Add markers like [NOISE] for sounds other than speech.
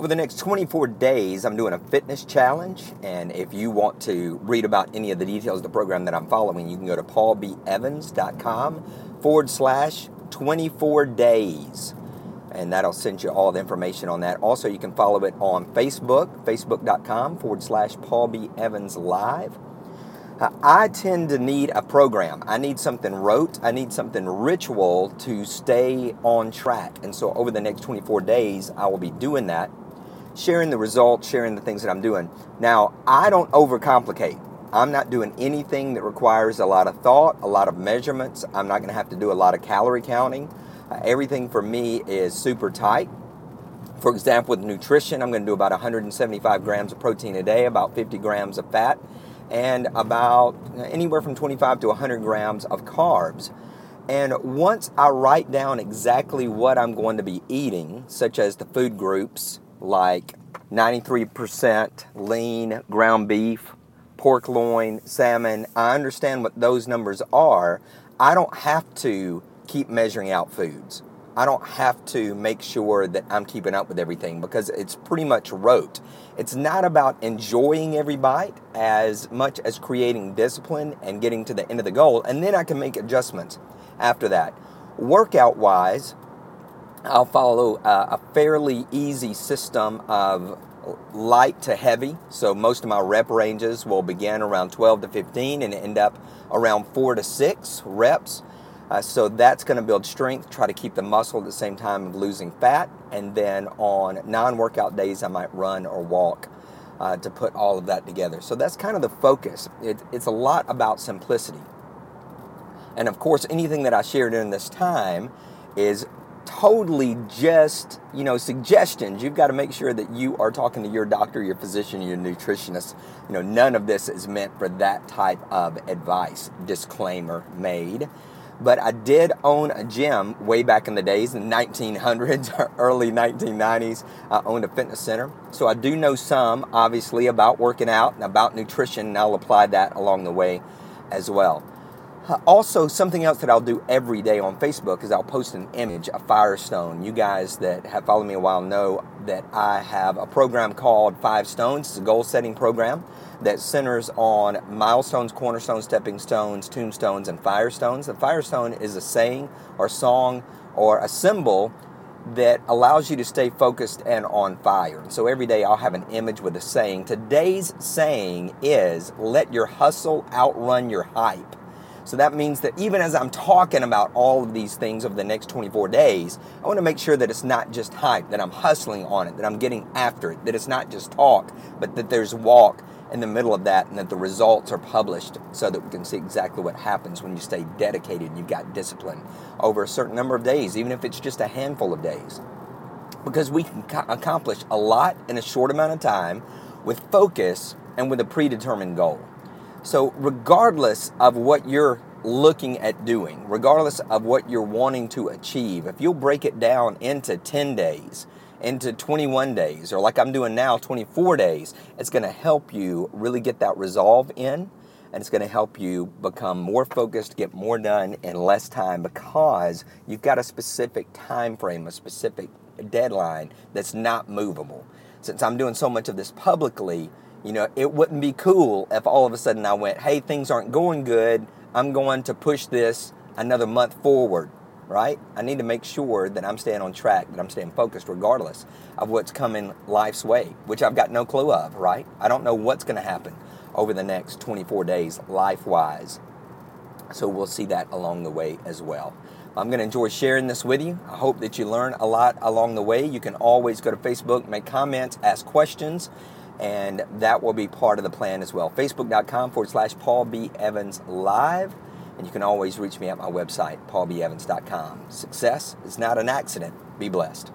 Over the next 24 days, I'm doing a fitness challenge. And if you want to read about any of the details of the program that I'm following, you can go to paulbevans.com forward slash 24 days. And that'll send you all the information on that. Also, you can follow it on Facebook, facebook.com forward slash Paul B. Evans Live. I tend to need a program. I need something rote. I need something ritual to stay on track. And so over the next 24 days, I will be doing that, sharing the results, sharing the things that I'm doing. Now, I don't overcomplicate. I'm not doing anything that requires a lot of thought, a lot of measurements. I'm not going to have to do a lot of calorie counting. Uh, everything for me is super tight. For example, with nutrition, I'm going to do about 175 grams of protein a day, about 50 grams of fat and about anywhere from 25 to 100 grams of carbs. And once I write down exactly what I'm going to be eating, such as the food groups like 93% lean ground beef, pork loin, salmon, I understand what those numbers are. I don't have to keep measuring out foods. I don't have to make sure that I'm keeping up with everything because it's pretty much rote. It's not about enjoying every bite as much as creating discipline and getting to the end of the goal, and then I can make adjustments after that. Workout wise, I'll follow a fairly easy system of light to heavy. So most of my rep ranges will begin around 12 to 15 and end up around 4 to 6 reps. Uh, so that's going to build strength, try to keep the muscle at the same time of losing fat. And then on non workout days, I might run or walk uh, to put all of that together. So that's kind of the focus. It, it's a lot about simplicity. And of course, anything that I share during this time is totally just, you know, suggestions. You've got to make sure that you are talking to your doctor, your physician, your nutritionist. You know, none of this is meant for that type of advice. Disclaimer made. But I did own a gym way back in the days, in the 1900s, [LAUGHS] early 1990s. I owned a fitness center. So I do know some, obviously, about working out and about nutrition, and I'll apply that along the way as well. Uh, also, something else that I'll do every day on Facebook is I'll post an image, a Firestone. You guys that have followed me a while know that I have a program called Five Stones. It's a goal setting program that centers on milestones, cornerstones, stepping stones, tombstones, and firestones. The firestone is a saying or song or a symbol that allows you to stay focused and on fire. So every day I'll have an image with a saying. Today's saying is let your hustle outrun your hype. So that means that even as I'm talking about all of these things over the next 24 days, I want to make sure that it's not just hype, that I'm hustling on it, that I'm getting after it, that it's not just talk, but that there's walk, in the middle of that and that the results are published so that we can see exactly what happens when you stay dedicated and you've got discipline over a certain number of days, even if it's just a handful of days. Because we can accomplish a lot in a short amount of time with focus and with a predetermined goal. So, regardless of what you're looking at doing, regardless of what you're wanting to achieve, if you'll break it down into 10 days, into 21 days, or like I'm doing now, 24 days, it's going to help you really get that resolve in and it's going to help you become more focused, get more done in less time because you've got a specific time frame, a specific deadline that's not movable. Since I'm doing so much of this publicly, you know, it wouldn't be cool if all of a sudden I went, "Hey, things aren't going good. I'm going to push this another month forward." right? I need to make sure that I'm staying on track, that I'm staying focused regardless of what's coming life's way, which I've got no clue of, right? I don't know what's going to happen over the next 24 days life wise. So we'll see that along the way as well. I'm going to enjoy sharing this with you. I hope that you learn a lot along the way. You can always go to Facebook, make comments, ask questions, and that will be part of the plan as well. Facebook.com forward slash Paul B. Evans Live. And you can always reach me at my website, paulbevans.com. Success is not an accident. Be blessed.